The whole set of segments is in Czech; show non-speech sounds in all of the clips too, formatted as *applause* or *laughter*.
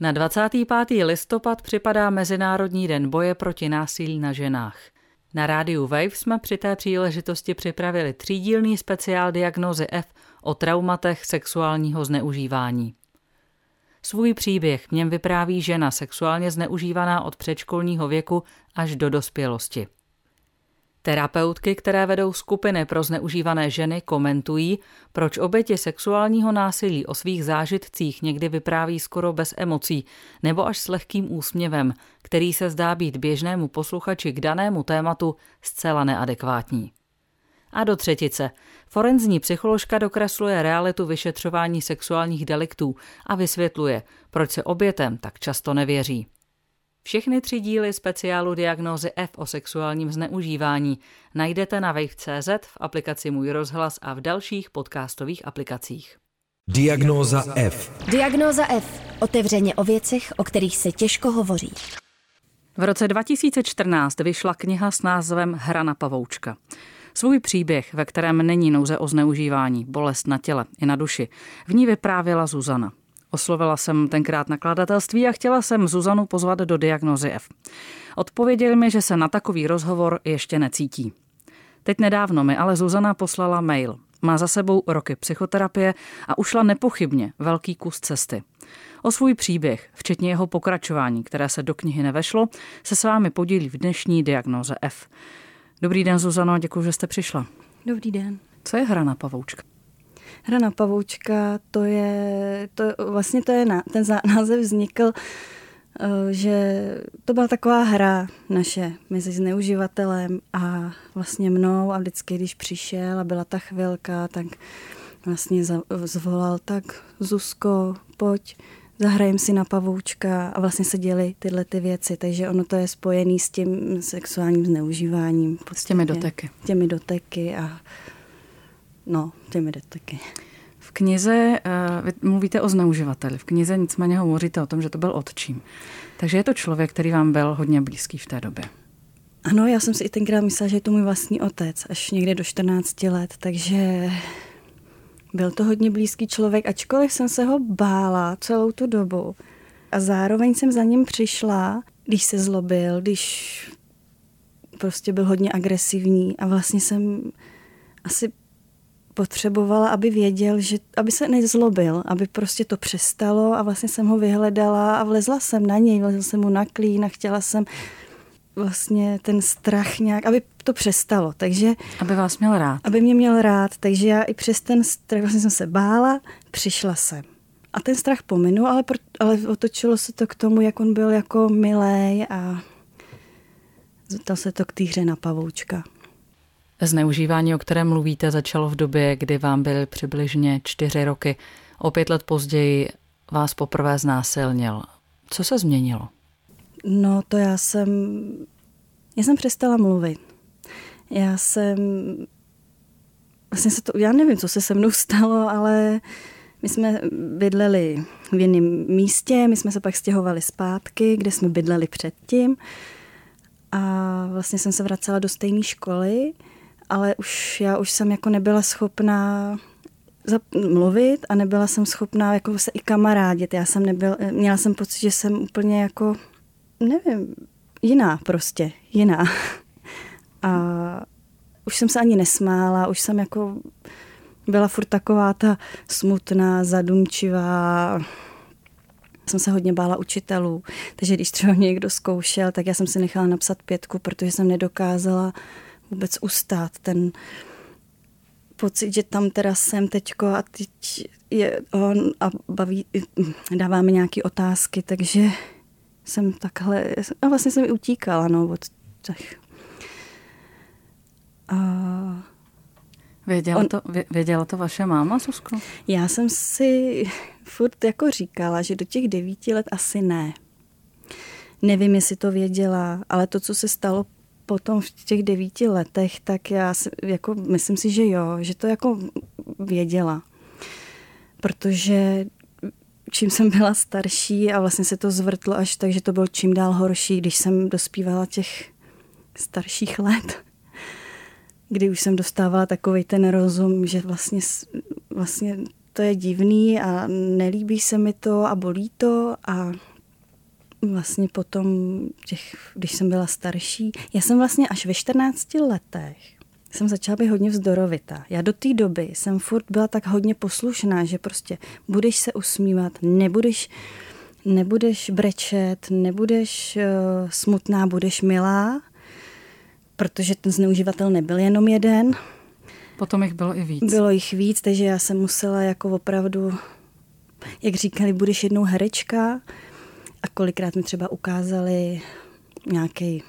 Na 25. listopad připadá Mezinárodní den boje proti násilí na ženách. Na rádiu Wave jsme při té příležitosti připravili třídílný speciál diagnozy F o traumatech sexuálního zneužívání. Svůj příběh v něm vypráví žena sexuálně zneužívaná od předškolního věku až do dospělosti. Terapeutky, které vedou skupiny pro zneužívané ženy, komentují, proč oběti sexuálního násilí o svých zážitcích někdy vypráví skoro bez emocí nebo až s lehkým úsměvem, který se zdá být běžnému posluchači k danému tématu zcela neadekvátní. A do třetice. Forenzní psycholožka dokresluje realitu vyšetřování sexuálních deliktů a vysvětluje, proč se obětem tak často nevěří. Všechny tři díly speciálu diagnózy F o sexuálním zneužívání najdete na wave.cz, v aplikaci Můj rozhlas a v dalších podcastových aplikacích. Diagnóza F. Diagnóza F. Otevřeně o věcech, o kterých se těžko hovoří. V roce 2014 vyšla kniha s názvem Hra na pavoučka. Svůj příběh, ve kterém není nouze o zneužívání, bolest na těle i na duši, v ní vyprávěla Zuzana. Oslovila jsem tenkrát nakladatelství a chtěla jsem Zuzanu pozvat do diagnozy F. Odpověděli mi, že se na takový rozhovor ještě necítí. Teď nedávno mi ale Zuzana poslala mail. Má za sebou roky psychoterapie a ušla nepochybně velký kus cesty. O svůj příběh, včetně jeho pokračování, které se do knihy nevešlo, se s vámi podílí v dnešní diagnoze F. Dobrý den, Zuzano, děkuji, že jste přišla. Dobrý den. Co je hra na pavoučka? Hra na pavoučka, to je, to, vlastně to je, na, ten *laughs* název vznikl, eh, že to byla taková hra naše mezi zneuživatelem a vlastně mnou a vždycky, když přišel a byla ta chvilka, tak vlastně zvolal, tak Zuzko, pojď, zahrajem si na pavoučka a vlastně se děly tyhle ty věci, takže ono to je spojený s tím sexuálním zneužíváním. S těmi doteky. Těmi doteky a no, těmi doteky. V knize uh, vy mluvíte o zneuživateli. V knize nicméně hovoříte o tom, že to byl otčím. Takže je to člověk, který vám byl hodně blízký v té době. Ano, já jsem si i tenkrát myslela, že je to můj vlastní otec, až někde do 14 let, takže byl to hodně blízký člověk, ačkoliv jsem se ho bála celou tu dobu. A zároveň jsem za ním přišla, když se zlobil, když prostě byl hodně agresivní a vlastně jsem asi potřebovala, aby věděl, že aby se nezlobil, aby prostě to přestalo a vlastně jsem ho vyhledala a vlezla jsem na něj, vlezla jsem mu na klín a chtěla jsem vlastně ten strach nějak, aby to přestalo. Takže, aby vás měl rád. Aby mě měl rád, takže já i přes ten strach vlastně jsem se bála, přišla jsem. A ten strach pominul, ale, ale otočilo se to k tomu, jak on byl jako milej a zeptal se to k té hře na pavoučka. Zneužívání, o kterém mluvíte, začalo v době, kdy vám byly přibližně čtyři roky. O pět let později vás poprvé znásilnil. Co se změnilo? No to já jsem, já jsem přestala mluvit. Já jsem, vlastně se to, já nevím, co se se mnou *laughs* stalo, ale my jsme bydleli v jiném místě, my jsme se pak stěhovali zpátky, kde jsme bydleli předtím a vlastně jsem se vracela do stejné školy, ale už já už jsem jako nebyla schopná mluvit a nebyla jsem schopná jako se i kamarádit. Já jsem nebyl, měla jsem pocit, že jsem úplně jako nevím, jiná prostě, jiná. *laughs* A už jsem se ani nesmála, už jsem jako byla furt taková ta smutná, zadumčivá. Jsem se hodně bála učitelů, takže když třeba někdo zkoušel, tak já jsem si nechala napsat pětku, protože jsem nedokázala vůbec ustát ten pocit, že tam teda jsem teďko a teď je on a baví, dává mi nějaké otázky, takže jsem takhle, a vlastně jsem i utíkala, no, od těch. A Věděla, on, to, věděla to vaše máma, Susko? Já jsem si furt jako říkala, že do těch devíti let asi ne. Nevím, jestli to věděla, ale to, co se stalo potom v těch devíti letech, tak já si, jako, myslím si, že jo, že to jako věděla. Protože čím jsem byla starší a vlastně se to zvrtlo až tak, že to bylo čím dál horší, když jsem dospívala těch starších let, *laughs* kdy už jsem dostávala takový ten rozum, že vlastně, vlastně to je divný a nelíbí se mi to a bolí to a vlastně potom, těch, když jsem byla starší, já jsem vlastně až ve 14 letech jsem začala být hodně vzdorovitá. Já do té doby jsem furt byla tak hodně poslušná, že prostě budeš se usmívat, nebudeš, nebudeš brečet, nebudeš uh, smutná, budeš milá, protože ten zneuživatel nebyl jenom jeden. Potom jich bylo i víc. Bylo jich víc, takže já jsem musela jako opravdu, jak říkali, budeš jednou herečka a kolikrát mi třeba ukázali nějaký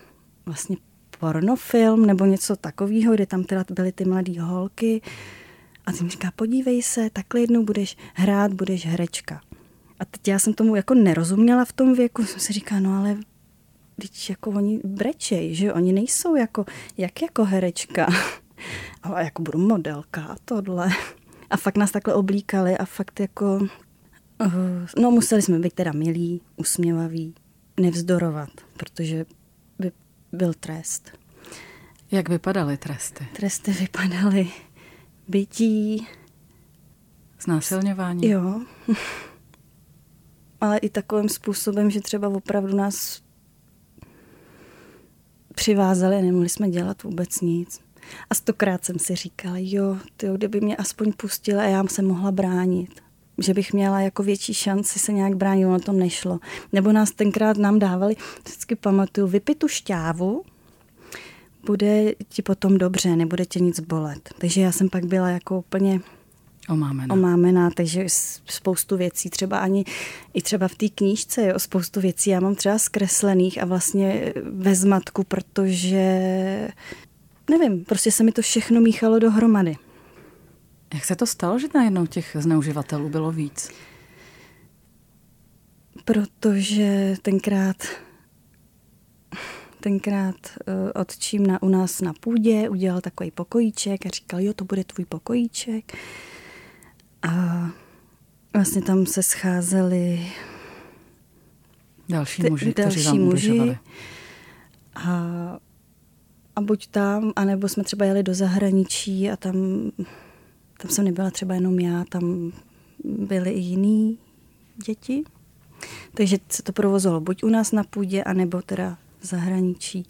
vlastně pornofilm nebo něco takového, kde tam teda byly ty mladé holky a ty mi říká, podívej se, takhle jednou budeš hrát, budeš herečka. A teď já jsem tomu jako nerozuměla v tom věku, jsem si říkala, no ale teď jako oni brečej, že oni nejsou jako, jak jako herečka, *laughs* ale jako budu modelka a tohle. A fakt nás takhle oblíkali a fakt jako, no museli jsme být teda milí, usměvaví, nevzdorovat, protože by byl trest. Jak vypadaly tresty? Tresty vypadaly bytí. Znásilňování? Jo. *laughs* Ale i takovým způsobem, že třeba opravdu nás přivázali a nemohli jsme dělat vůbec nic. A stokrát jsem si říkala, jo, tyjo, kdyby mě aspoň pustila a já se mohla bránit. Že bych měla jako větší šanci se nějak bránit, ono to nešlo. Nebo nás tenkrát nám dávali, vždycky pamatuju, vypij tu šťávu, bude ti potom dobře, nebude tě nic bolet. Takže já jsem pak byla jako úplně Omámená. Omámená, takže spoustu věcí, třeba ani i třeba v té knížce, jo, spoustu věcí já mám třeba zkreslených a vlastně ve zmatku, protože nevím, prostě se mi to všechno míchalo dohromady. Jak se to stalo, že najednou těch zneuživatelů bylo víc? Protože tenkrát tenkrát uh, otčím na, u nás na půdě udělal takový pokojíček a říkal, jo, to bude tvůj pokojíček. A vlastně tam se scházeli další muži, ty, další vám muži. A, a buď tam, anebo jsme třeba jeli do zahraničí a tam, tam jsem nebyla třeba jenom já, tam byly i jiný děti. Takže se to provozovalo buď u nás na půdě, anebo teda v zahraničí.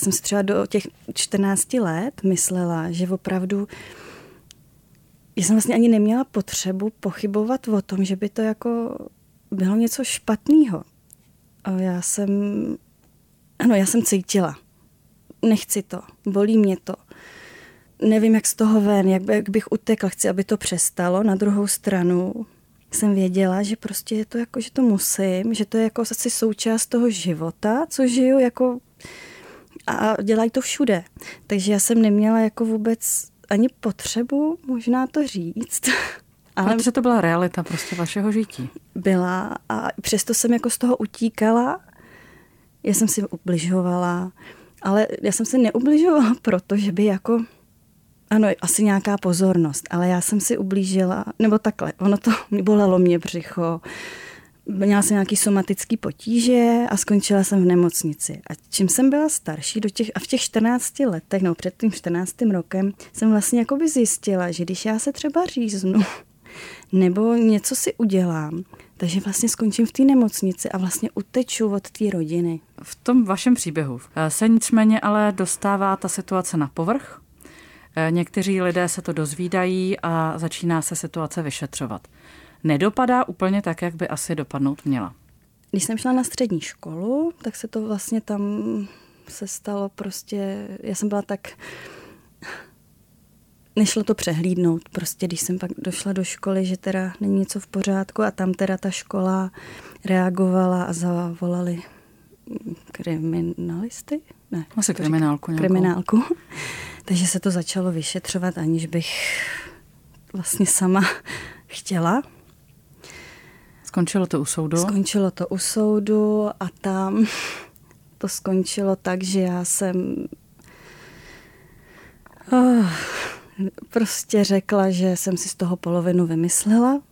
Jsem si třeba do těch 14 let myslela, že opravdu já jsem vlastně ani neměla potřebu pochybovat o tom, že by to jako bylo něco špatného. Já jsem, ano, já jsem cítila. Nechci to, bolí mě to. Nevím, jak z toho ven, jak, jak bych utekla, chci, aby to přestalo. Na druhou stranu jsem věděla, že prostě je to jako, že to musím, že to je jako asi součást toho života, co žiju jako a dělají to všude. Takže já jsem neměla jako vůbec ani potřebu možná to říct. *laughs* Ale Protože to byla realita prostě vašeho žití. Byla a přesto jsem jako z toho utíkala. Já jsem si ubližovala, ale já jsem si neubližovala, *laughs* protože by jako ano, asi nějaká pozornost, ale já jsem si ublížila, nebo takhle, ono to *laughs* bolelo mě břicho, měla jsem nějaký somatický potíže a skončila jsem v nemocnici. A čím jsem byla starší, do těch, a v těch 14 letech, no před tím 14. rokem, jsem vlastně jakoby zjistila, že když já se třeba říznu, *laughs* nebo něco si udělám, takže vlastně skončím v té nemocnici a vlastně uteču od té rodiny. V tom vašem příběhu se nicméně ale dostává ta situace na povrch. Někteří lidé se to dozvídají a začíná se situace vyšetřovat nedopadá úplně tak, jak by asi dopadnout měla. Když jsem šla na střední školu, tak se to vlastně tam se stalo prostě, já jsem byla tak, nešlo to přehlídnout. Prostě když jsem pak došla do školy, že teda není něco v pořádku a tam teda ta škola reagovala a zavolali kriminalisty? Ne. Asi kriminálku nějakou. Kriminálku. Takže se to začalo vyšetřovat, aniž bych vlastně sama chtěla. Skončilo to u soudu? Skončilo to u soudu a tam to skončilo tak, že já jsem oh, prostě řekla, že jsem si z toho polovinu vymyslela.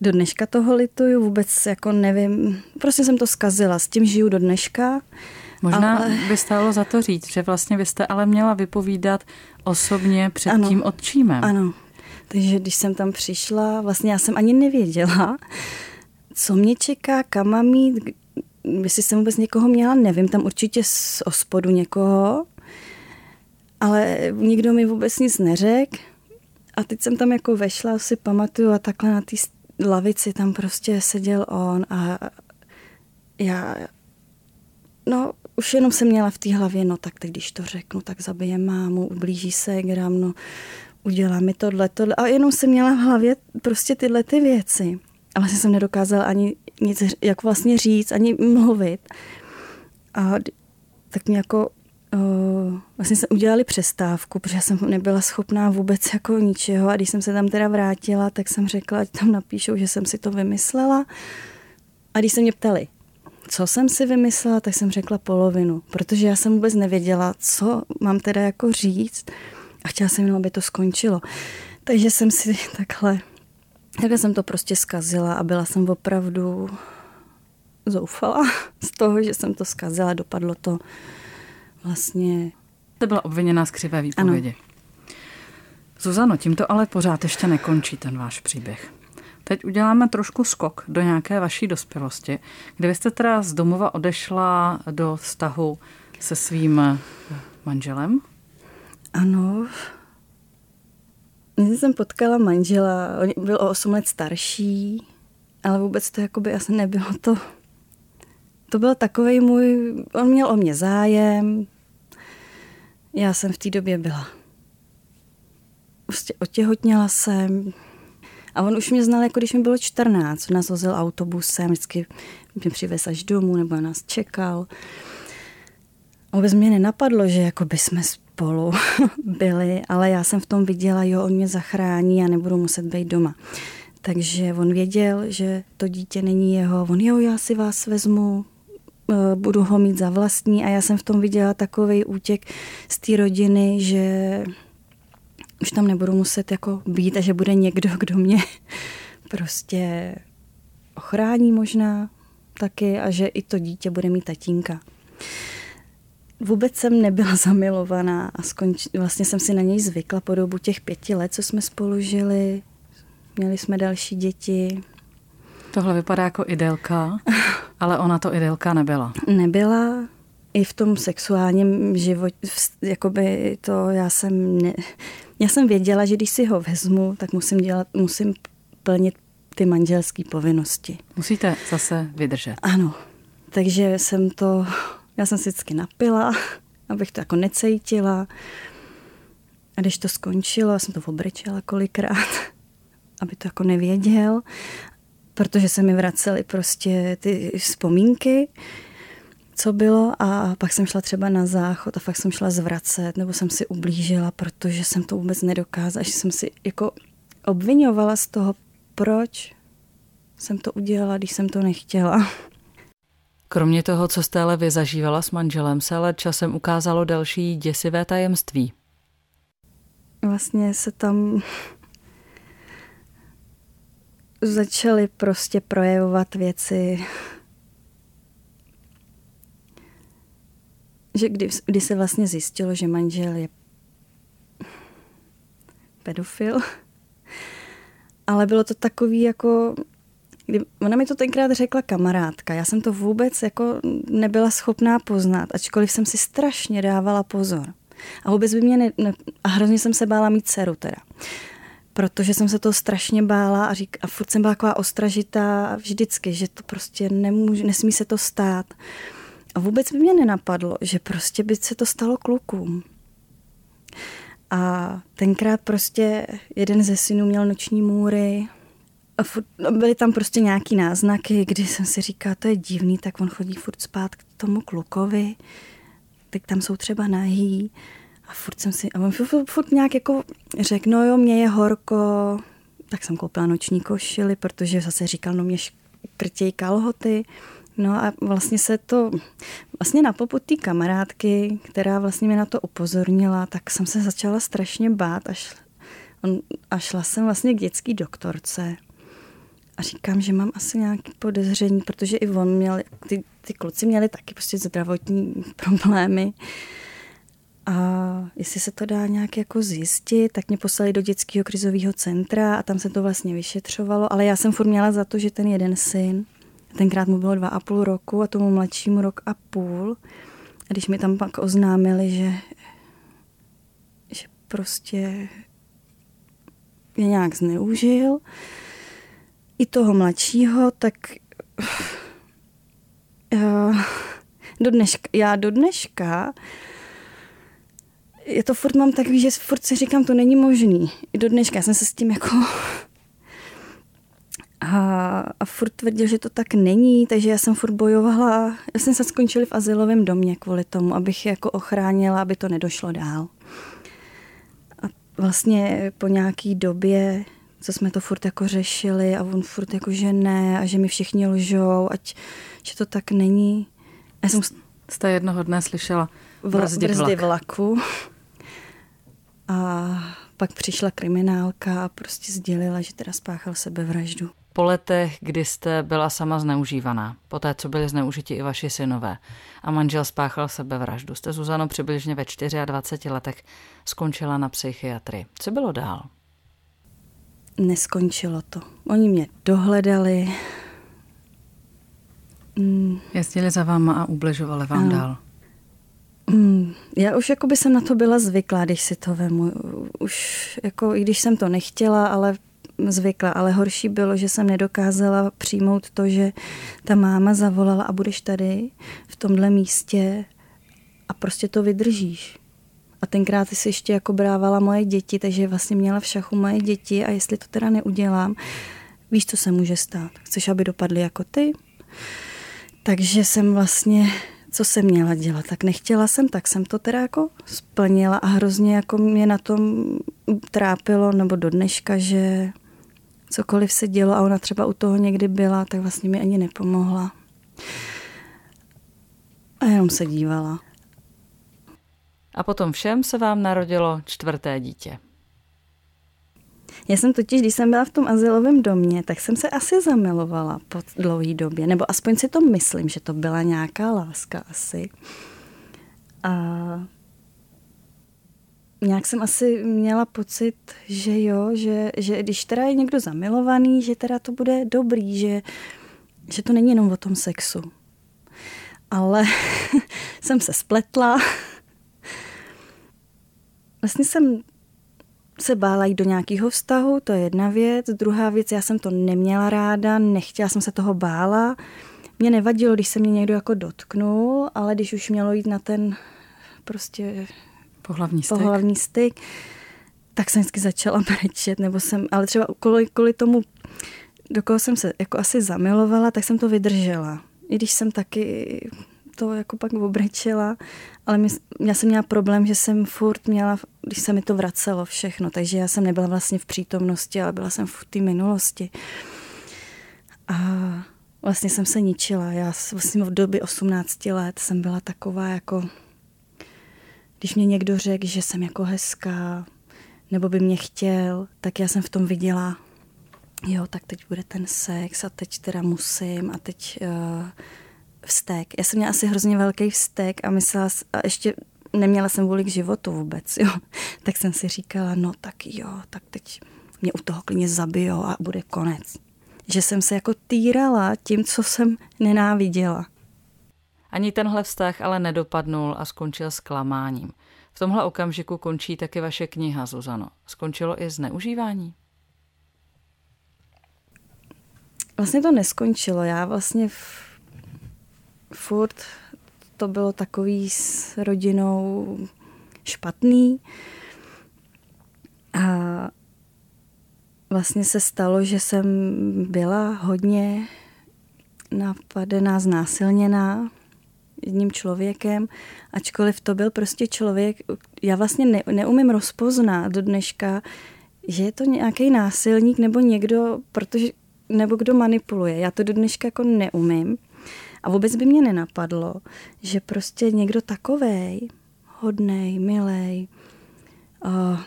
Do dneška toho lituju, vůbec jako nevím, prostě jsem to zkazila, s tím žiju do dneška. Možná ale... by stálo za to říct, že vlastně vy jste ale měla vypovídat osobně před ano, tím odčímem. Ano, Takže když jsem tam přišla, vlastně já jsem ani nevěděla, co mě čeká, kam mám jít, jestli jsem vůbec někoho měla, nevím, tam určitě z ospodu někoho, ale nikdo mi vůbec nic neřekl. A teď jsem tam jako vešla, si pamatuju, a takhle na té lavici tam prostě seděl on a já, no už jenom jsem měla v té hlavě, no tak teď když to řeknu, tak zabije mámu, ublíží se gram, no udělá mi tohle, tohle. A jenom jsem měla v hlavě prostě tyhle ty věci. A vlastně jsem nedokázala ani nic jak vlastně říct, ani mluvit. A tak mě jako uh, vlastně jsme udělali přestávku, protože jsem nebyla schopná vůbec jako ničeho a když jsem se tam teda vrátila, tak jsem řekla, ať tam napíšou, že jsem si to vymyslela. A když se mě ptali, co jsem si vymyslela, tak jsem řekla polovinu, protože já jsem vůbec nevěděla, co mám teda jako říct a chtěla jsem jenom, aby to skončilo. Takže jsem si *laughs* takhle, takhle jsem to prostě zkazila a byla jsem opravdu zoufala *laughs* z toho, že jsem to zkazila. Dopadlo to vlastně... To byla obviněná z křivé výpovědi. Ano. Zuzano, tímto ale pořád ještě nekončí ten váš příběh. Teď uděláme trošku skok do nějaké vaší dospělosti, kde jste teda z domova odešla do vztahu se svým manželem. Ano. Když jsem potkala manžela, on byl o 8 let starší, ale vůbec to jakoby asi nebylo to. To byl takový můj, on měl o mě zájem, já jsem v té době byla. Prostě otěhotněla jsem, a on už mě znal, jako když mi bylo 14. Nás vozil autobusem, vždycky mě přivez až domů, nebo nás čekal. A vůbec mě nenapadlo, že jako by jsme spolu *laughs* byli, ale já jsem v tom viděla, jo, on mě zachrání a nebudu muset být doma. Takže on věděl, že to dítě není jeho. On, jo, já si vás vezmu, eh, budu ho mít za vlastní a já jsem v tom viděla takový útěk z té rodiny, že už tam nebudu muset jako být a že bude někdo, kdo mě *laughs* prostě ochrání možná taky a že i to dítě bude mít tatínka. Vůbec jsem nebyla *laughs* zamilovaná a skonč... vlastně jsem si na něj zvykla po dobu těch pěti let, co jsme spolu žili. Měli jsme další děti. Tohle vypadá jako idylka, *laughs* ale ona to idylka nebyla. Nebyla. I v tom sexuálním životě, jakoby to já jsem ne, já jsem věděla, že když si ho vezmu, tak musím, dělat, musím plnit ty manželské povinnosti. Musíte zase vydržet. Ano. Takže jsem to, já jsem si vždycky napila, abych to jako necejtila. A když to skončilo, já jsem to obrečela kolikrát, *laughs* aby to jako nevěděl, protože se mi vracely prostě ty vzpomínky co bylo a pak jsem šla třeba na záchod a fakt jsem šla zvracet nebo jsem si ublížila, protože jsem to vůbec nedokázala, že jsem si jako obvinovala z toho, proč jsem to udělala, když jsem to nechtěla. Kromě toho, co jste ale vy zažívala s manželem, se ale časem ukázalo další děsivé tajemství. Vlastně se tam začaly prostě projevovat věci, že kdy, kdy se vlastně zjistilo, že manžel je pedofil, ale bylo to takový jako, kdy, ona mi to tenkrát řekla kamarádka, já jsem to vůbec jako nebyla schopná poznat, ačkoliv jsem si strašně dávala pozor. A vůbec by mě ne, ne a hrozně jsem se bála mít dceru teda. Protože jsem se toho strašně bála a, řík, a furt jsem byla taková ostražitá vždycky, že to prostě nemůže, nesmí se to stát. A vůbec by mě nenapadlo, že prostě by se to stalo klukům. A tenkrát prostě jeden ze synů měl noční můry a furt, no, byly tam prostě nějaký náznaky, kdy jsem si říkala, to je divný, tak on chodí furt spát k tomu klukovi, teď tam jsou třeba nahý a furt jsem si, a on furt, furt nějak jako řekl, no jo, mě je horko, tak jsem koupila noční košily, protože zase říkal, no mě škrtěj kalhoty. No a vlastně se to, vlastně na poput té kamarádky, která vlastně mě na to upozornila, tak jsem se začala strašně bát, až, a šla jsem vlastně k dětský doktorce. A říkám, že mám asi nějaké podezření, protože i on měl, ty, ty kluci měli taky prostě zdravotní problémy. a jestli se to dá nějak jako zjistit, tak mě poslali do dětského krizového centra a tam se to vlastně vyšetřovalo, ale já jsem furt měla za to, že ten jeden syn, tenkrát mu bylo dva a půl roku a tomu mladšímu rok a půl, a když mi tam pak oznámili, že, že prostě je nějak zneužil, i toho mladšího, tak já do dneška, já do dneška je to furt mám takový, že furt si říkám, to není možný. I do dneška jsem se s tím jako a, a furt tvrdil, že to tak není, takže já jsem furt bojovala. Já jsem se skončila v asilovém domě kvůli tomu, abych je jako ochránila, aby to nedošlo dál. A vlastně po nějaký době, co jsme to furt jako řešili a on furt jako, že ne a že mi všichni lžou, ať, že to tak není. Já jsem... Jste jednoho dne slyšela brzdy, brzdy vlak. vlaku. A pak přišla kriminálka a prostě sdělila, že teda spáchal sebevraždu. Po letech, kdy jste byla sama zneužívaná, po té, co byli zneužiti i vaši synové a manžel spáchal sebevraždu, jste Zuzano přibližně ve 24 letech skončila na psychiatrii. Co bylo dál? Neskončilo to. Oni mě dohledali. Mm. Jezdili za váma a ubližovali vám no. dál. Mm, já už jako by jsem na to byla zvyklá, když si to vemu. Už jako, i když jsem to nechtěla, ale zvykla, ale horší bylo, že jsem nedokázala přijmout to, že ta máma zavolala a budeš tady v tomhle místě a prostě to vydržíš. A tenkrát si ještě jako brávala moje děti, takže vlastně měla v šachu moje děti a jestli to teda neudělám, víš, co se může stát. Chceš, aby dopadly jako ty? Takže jsem vlastně co jsem měla dělat. Tak nechtěla jsem, tak jsem to teda jako splnila a hrozně jako mě na tom trápilo, nebo do dneška, že cokoliv se dělo a ona třeba u toho někdy byla, tak vlastně mi ani nepomohla. A jenom se dívala. A potom všem se vám narodilo čtvrté dítě. Já jsem totiž, když jsem byla v tom azylovém domě, tak jsem se asi zamilovala po dlouhé době, nebo aspoň si to myslím, že to byla nějaká láska asi. A nějak jsem asi měla pocit, že jo, že, že když teda je někdo zamilovaný, že teda to bude dobrý, že, že to není jenom o tom sexu. Ale *laughs* jsem se spletla. Vlastně jsem se bála jít do nějakého vztahu, to je jedna věc. Druhá věc, já jsem to neměla ráda, nechtěla jsem se toho bála. Mě nevadilo, když se mě někdo jako dotknul, ale když už mělo jít na ten prostě pohlavní styk, pohlavní styk tak jsem vždycky začala *laughs* brečet, nebo jsem, ale třeba kvůli, kvůli tomu, do koho jsem se jako asi zamilovala, tak jsem to vydržela. I když jsem taky to jako pak obrečela, ale my, já jsem měla problém, že jsem furt měla, když se mi to vracelo všechno, takže já jsem nebyla vlastně v přítomnosti, ale byla jsem v té minulosti. A vlastně jsem se ničila. Já vlastně v době 18 let jsem byla taková jako, když mě někdo řekl, že jsem jako hezká, nebo by mě chtěl, tak já jsem v tom viděla, jo, tak teď bude ten sex a teď teda musím a teď uh, vztek. Já jsem měla asi hrozně velký vztek a myslela, a ještě neměla jsem vůli k životu vůbec, *laughs* jo. Tak jsem si říkala, no tak jo, tak teď mě u toho klidně zabijou a bude konec. Že jsem se jako týrala tím, co jsem nenáviděla. Ani tenhle vztah ale nedopadnul a skončil s klamáním. V tomhle okamžiku končí taky vaše kniha, Zuzano. Skončilo i zneužívání? Vlastně to neskončilo. Já vlastně v furt to bylo takový s rodinou špatný. A vlastně se stalo, že jsem byla hodně napadená, znásilněná jedním člověkem, ačkoliv to byl prostě člověk, já vlastně ne, neumím rozpoznat do dneška, že je to nějaký násilník nebo někdo, protože, nebo kdo manipuluje. Já to do dneška jako neumím. A vůbec by mě nenapadlo, že prostě někdo takovej, hodnej, milej, uh,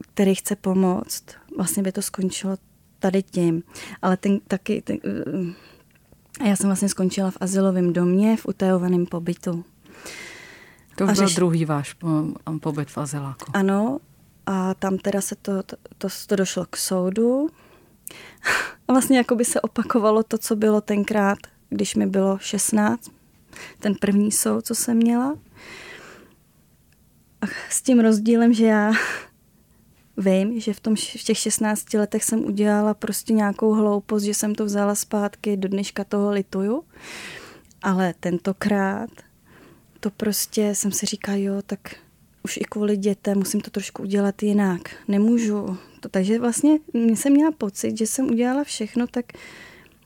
který chce pomoct, vlastně by to skončilo tady tím. Ale ten taky, ten, uh, já jsem vlastně skončila v asilovém domě v utajovaném pobytu. To už byl řeš... druhý váš pobyt v azyláku. Ano, a tam teda se to, to, to, to došlo k soudu. *laughs* A vlastně jako by se opakovalo to, co bylo tenkrát, když mi bylo 16, ten první soud, co jsem měla. A s tím rozdílem, že já vím, že v, tom, v těch 16 letech jsem udělala prostě nějakou hloupost, že jsem to vzala zpátky, do dneška toho lituju. Ale tentokrát to prostě jsem si říkala, jo, tak už i kvůli dětem musím to trošku udělat jinak. Nemůžu. To, takže vlastně mě jsem měla pocit, že jsem udělala všechno, tak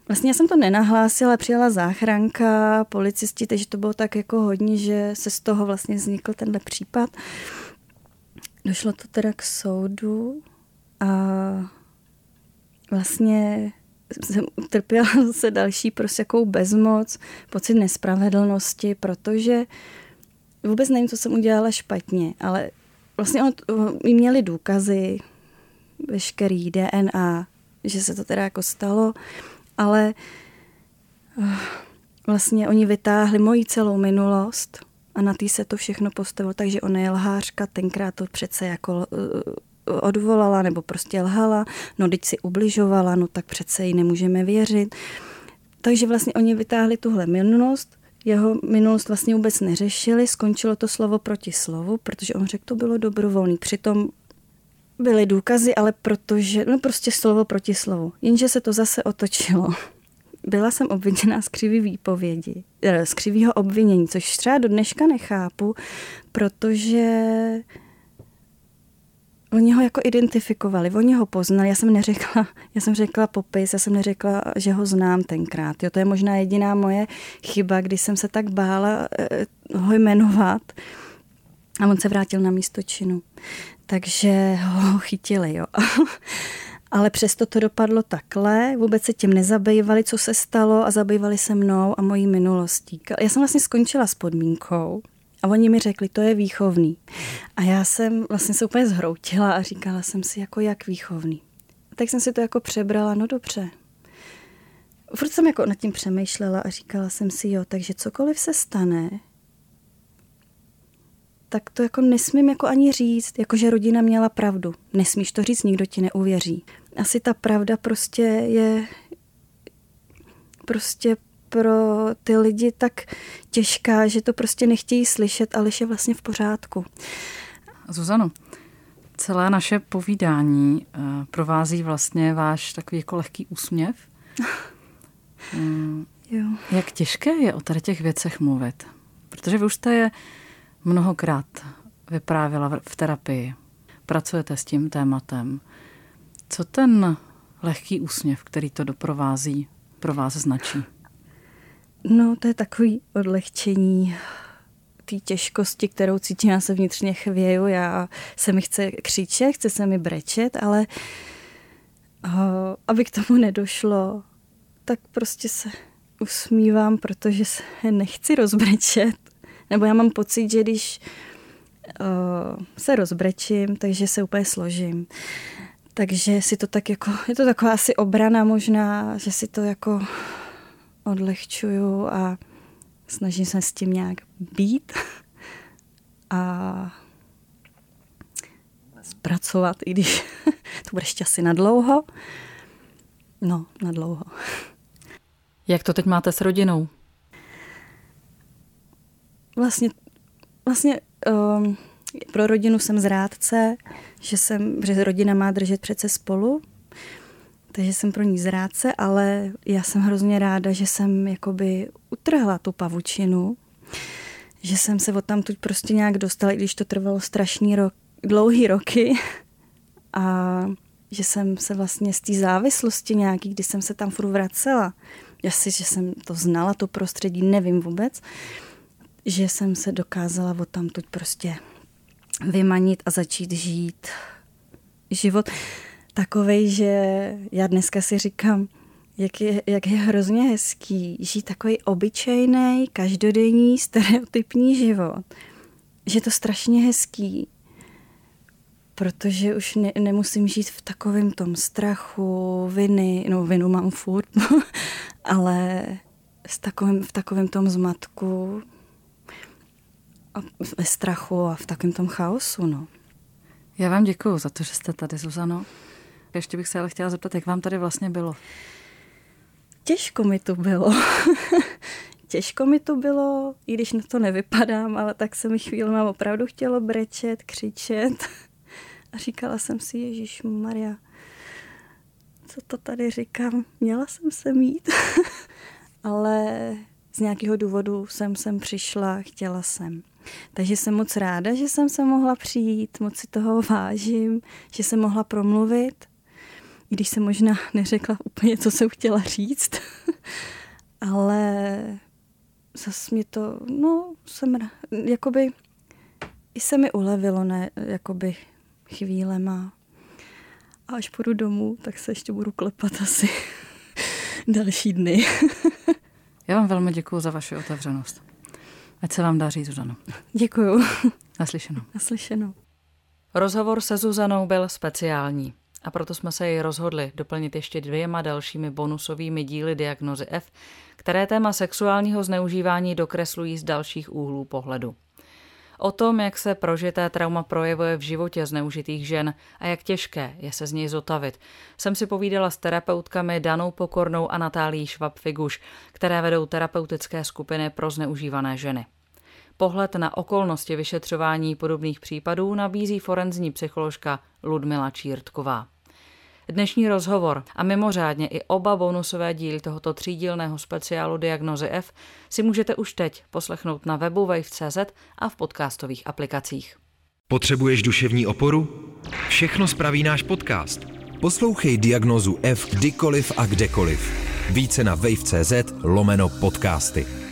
vlastně já jsem to nenahlásila, přijela záchranka, policisti, takže to bylo tak jako hodně, že se z toho vlastně vznikl tenhle případ. Došlo to teda k soudu a vlastně jsem utrpěla *laughs* zase další prostě jakou bezmoc, pocit nespravedlnosti, protože vůbec nevím, co jsem udělala špatně, ale vlastně on, oni měli důkazy, veškerý DNA, že se to teda jako stalo, ale uh, vlastně oni vytáhli moji celou minulost a na tý se to všechno postavilo, takže ona je lhářka, tenkrát to přece jako uh, odvolala nebo prostě lhala, no teď si ubližovala, no tak přece ji nemůžeme věřit. Takže vlastně oni vytáhli tuhle minulost, jeho minulost vlastně vůbec neřešili, skončilo to slovo proti slovu, protože on řekl, to bylo dobrovolný. Přitom byly důkazy, ale protože, no prostě slovo proti slovu. Jenže se to zase otočilo. Byla jsem obviněná z křivý výpovědi, eh, z křivýho obvinění, což třeba do dneška nechápu, protože Oni ho jako identifikovali, oni ho poznali. Já jsem neřekla, já jsem řekla popis, já jsem neřekla, že ho znám tenkrát. Jo, to je možná jediná moje chyba, když jsem se tak bála eh, ho jmenovat. A on se vrátil na místo činu. Takže ho chytili, jo. *laughs* Ale přesto to dopadlo takhle, vůbec se tím nezabývali, co se stalo a zabývali se mnou a mojí minulostí. Já jsem vlastně skončila s podmínkou, a oni mi řekli, to je výchovný. A já jsem vlastně se úplně zhroutila a říkala jsem si, jako jak výchovný. A tak jsem si to jako přebrala, no dobře. Furt jsem jako nad tím přemýšlela a říkala jsem si, jo, takže cokoliv se stane, tak to jako nesmím jako ani říct, jako že rodina měla pravdu. Nesmíš to říct, nikdo ti neuvěří. Asi ta pravda prostě je prostě pro ty lidi tak těžká, že to prostě nechtějí slyšet, ale je vlastně v pořádku. Zuzano, celé naše povídání eh, provází vlastně váš takový jako lehký úsměv. *laughs* Mm, jo. Jak těžké je o tady těch věcech mluvit? Protože vy už jste je mnohokrát vyprávěla v terapii. Pracujete s tím tématem. Co ten lehký úsměv, který to doprovází, pro vás značí? No, to je takový odlehčení té těžkosti, kterou cítím, já se vnitřně chvěju, já se mi chce křičet, chce se mi brečet, ale uh, aby k tomu nedošlo, tak prostě se usmívám, protože se nechci rozbrečet. Nebo já mám pocit, že když uh, se rozbrečím, takže se úplně složím. Takže si to tak jako, je to taková asi obrana možná, že si to jako odlehčuju a snažím se s tím nějak být *laughs* a zpracovat, i když *laughs* to bude ještě asi na dlouho. No, na dlouho. *laughs* Jak to teď máte s rodinou? Vlastně, vlastně um, pro rodinu jsem zrádce, že jsem, že rodina má držet přece spolu, takže jsem pro ní zrádce, ale já jsem hrozně ráda, že jsem jakoby utrhla tu pavučinu, že jsem se od tam tu prostě nějak dostala, i když to trvalo strašný rok, dlouhý roky. A že jsem se vlastně z té závislosti nějaký, kdy jsem se tam furt vracela, si, že jsem to znala, to prostředí, nevím vůbec, že jsem se dokázala od tam tu prostě vymanit a začít žít život takovej, že já dneska si říkám, jak je, jak je hrozně hezký žít takový obyčejný, každodenní, stereotypní život. Že je to strašně hezký, protože už ne, nemusím žít v takovém tom strachu, viny, no vinu mám furt, *laughs* ale s takovým, v takovém tom zmatku. A ve strachu a v takovém tom chaosu. No. Já vám děkuji za to, že jste tady, Zuzano. Ještě bych se ale chtěla zeptat, jak vám tady vlastně bylo? Těžko mi to bylo. *laughs* Těžko mi to bylo, i když na to nevypadám, ale tak se mi chvíli mám opravdu chtělo brečet, křičet. A říkala jsem si, Ježíš Maria, co to tady říkám, měla jsem se mít. *laughs* ale z nějakého důvodu jsem sem přišla, chtěla jsem. Takže jsem moc ráda, že jsem se mohla přijít, moc si toho vážím, že jsem mohla promluvit, i když jsem možná neřekla úplně, co jsem chtěla říct, *laughs* ale zase mě to, no, jsem, jakoby, i se mi ulevilo, ne, jakoby chvílema. A až půjdu domů, tak se ještě budu klepat asi *laughs* další dny. *laughs* Já vám velmi děkuji za vaši otevřenost. Ať se vám daří, Zuzano. Děkuju. *laughs* Naslyšenou. Naslyšenou. Rozhovor se Zuzanou byl speciální a proto jsme se jej rozhodli doplnit ještě dvěma dalšími bonusovými díly diagnozy F, které téma sexuálního zneužívání dokreslují z dalších úhlů pohledu. O tom, jak se prožité trauma projevuje v životě zneužitých žen a jak těžké je se z něj zotavit, jsem si povídala s terapeutkami Danou Pokornou a Natálí Švab-Figuš, které vedou terapeutické skupiny pro zneužívané ženy. Pohled na okolnosti vyšetřování podobných případů nabízí forenzní psycholožka Ludmila Čírtková. Dnešní rozhovor a mimořádně i oba bonusové díly tohoto třídílného speciálu Diagnozy F si můžete už teď poslechnout na webu wave.cz a v podcastových aplikacích. Potřebuješ duševní oporu? Všechno spraví náš podcast. Poslouchej Diagnozu F kdykoliv a kdekoliv. Více na wave.cz lomeno podcasty.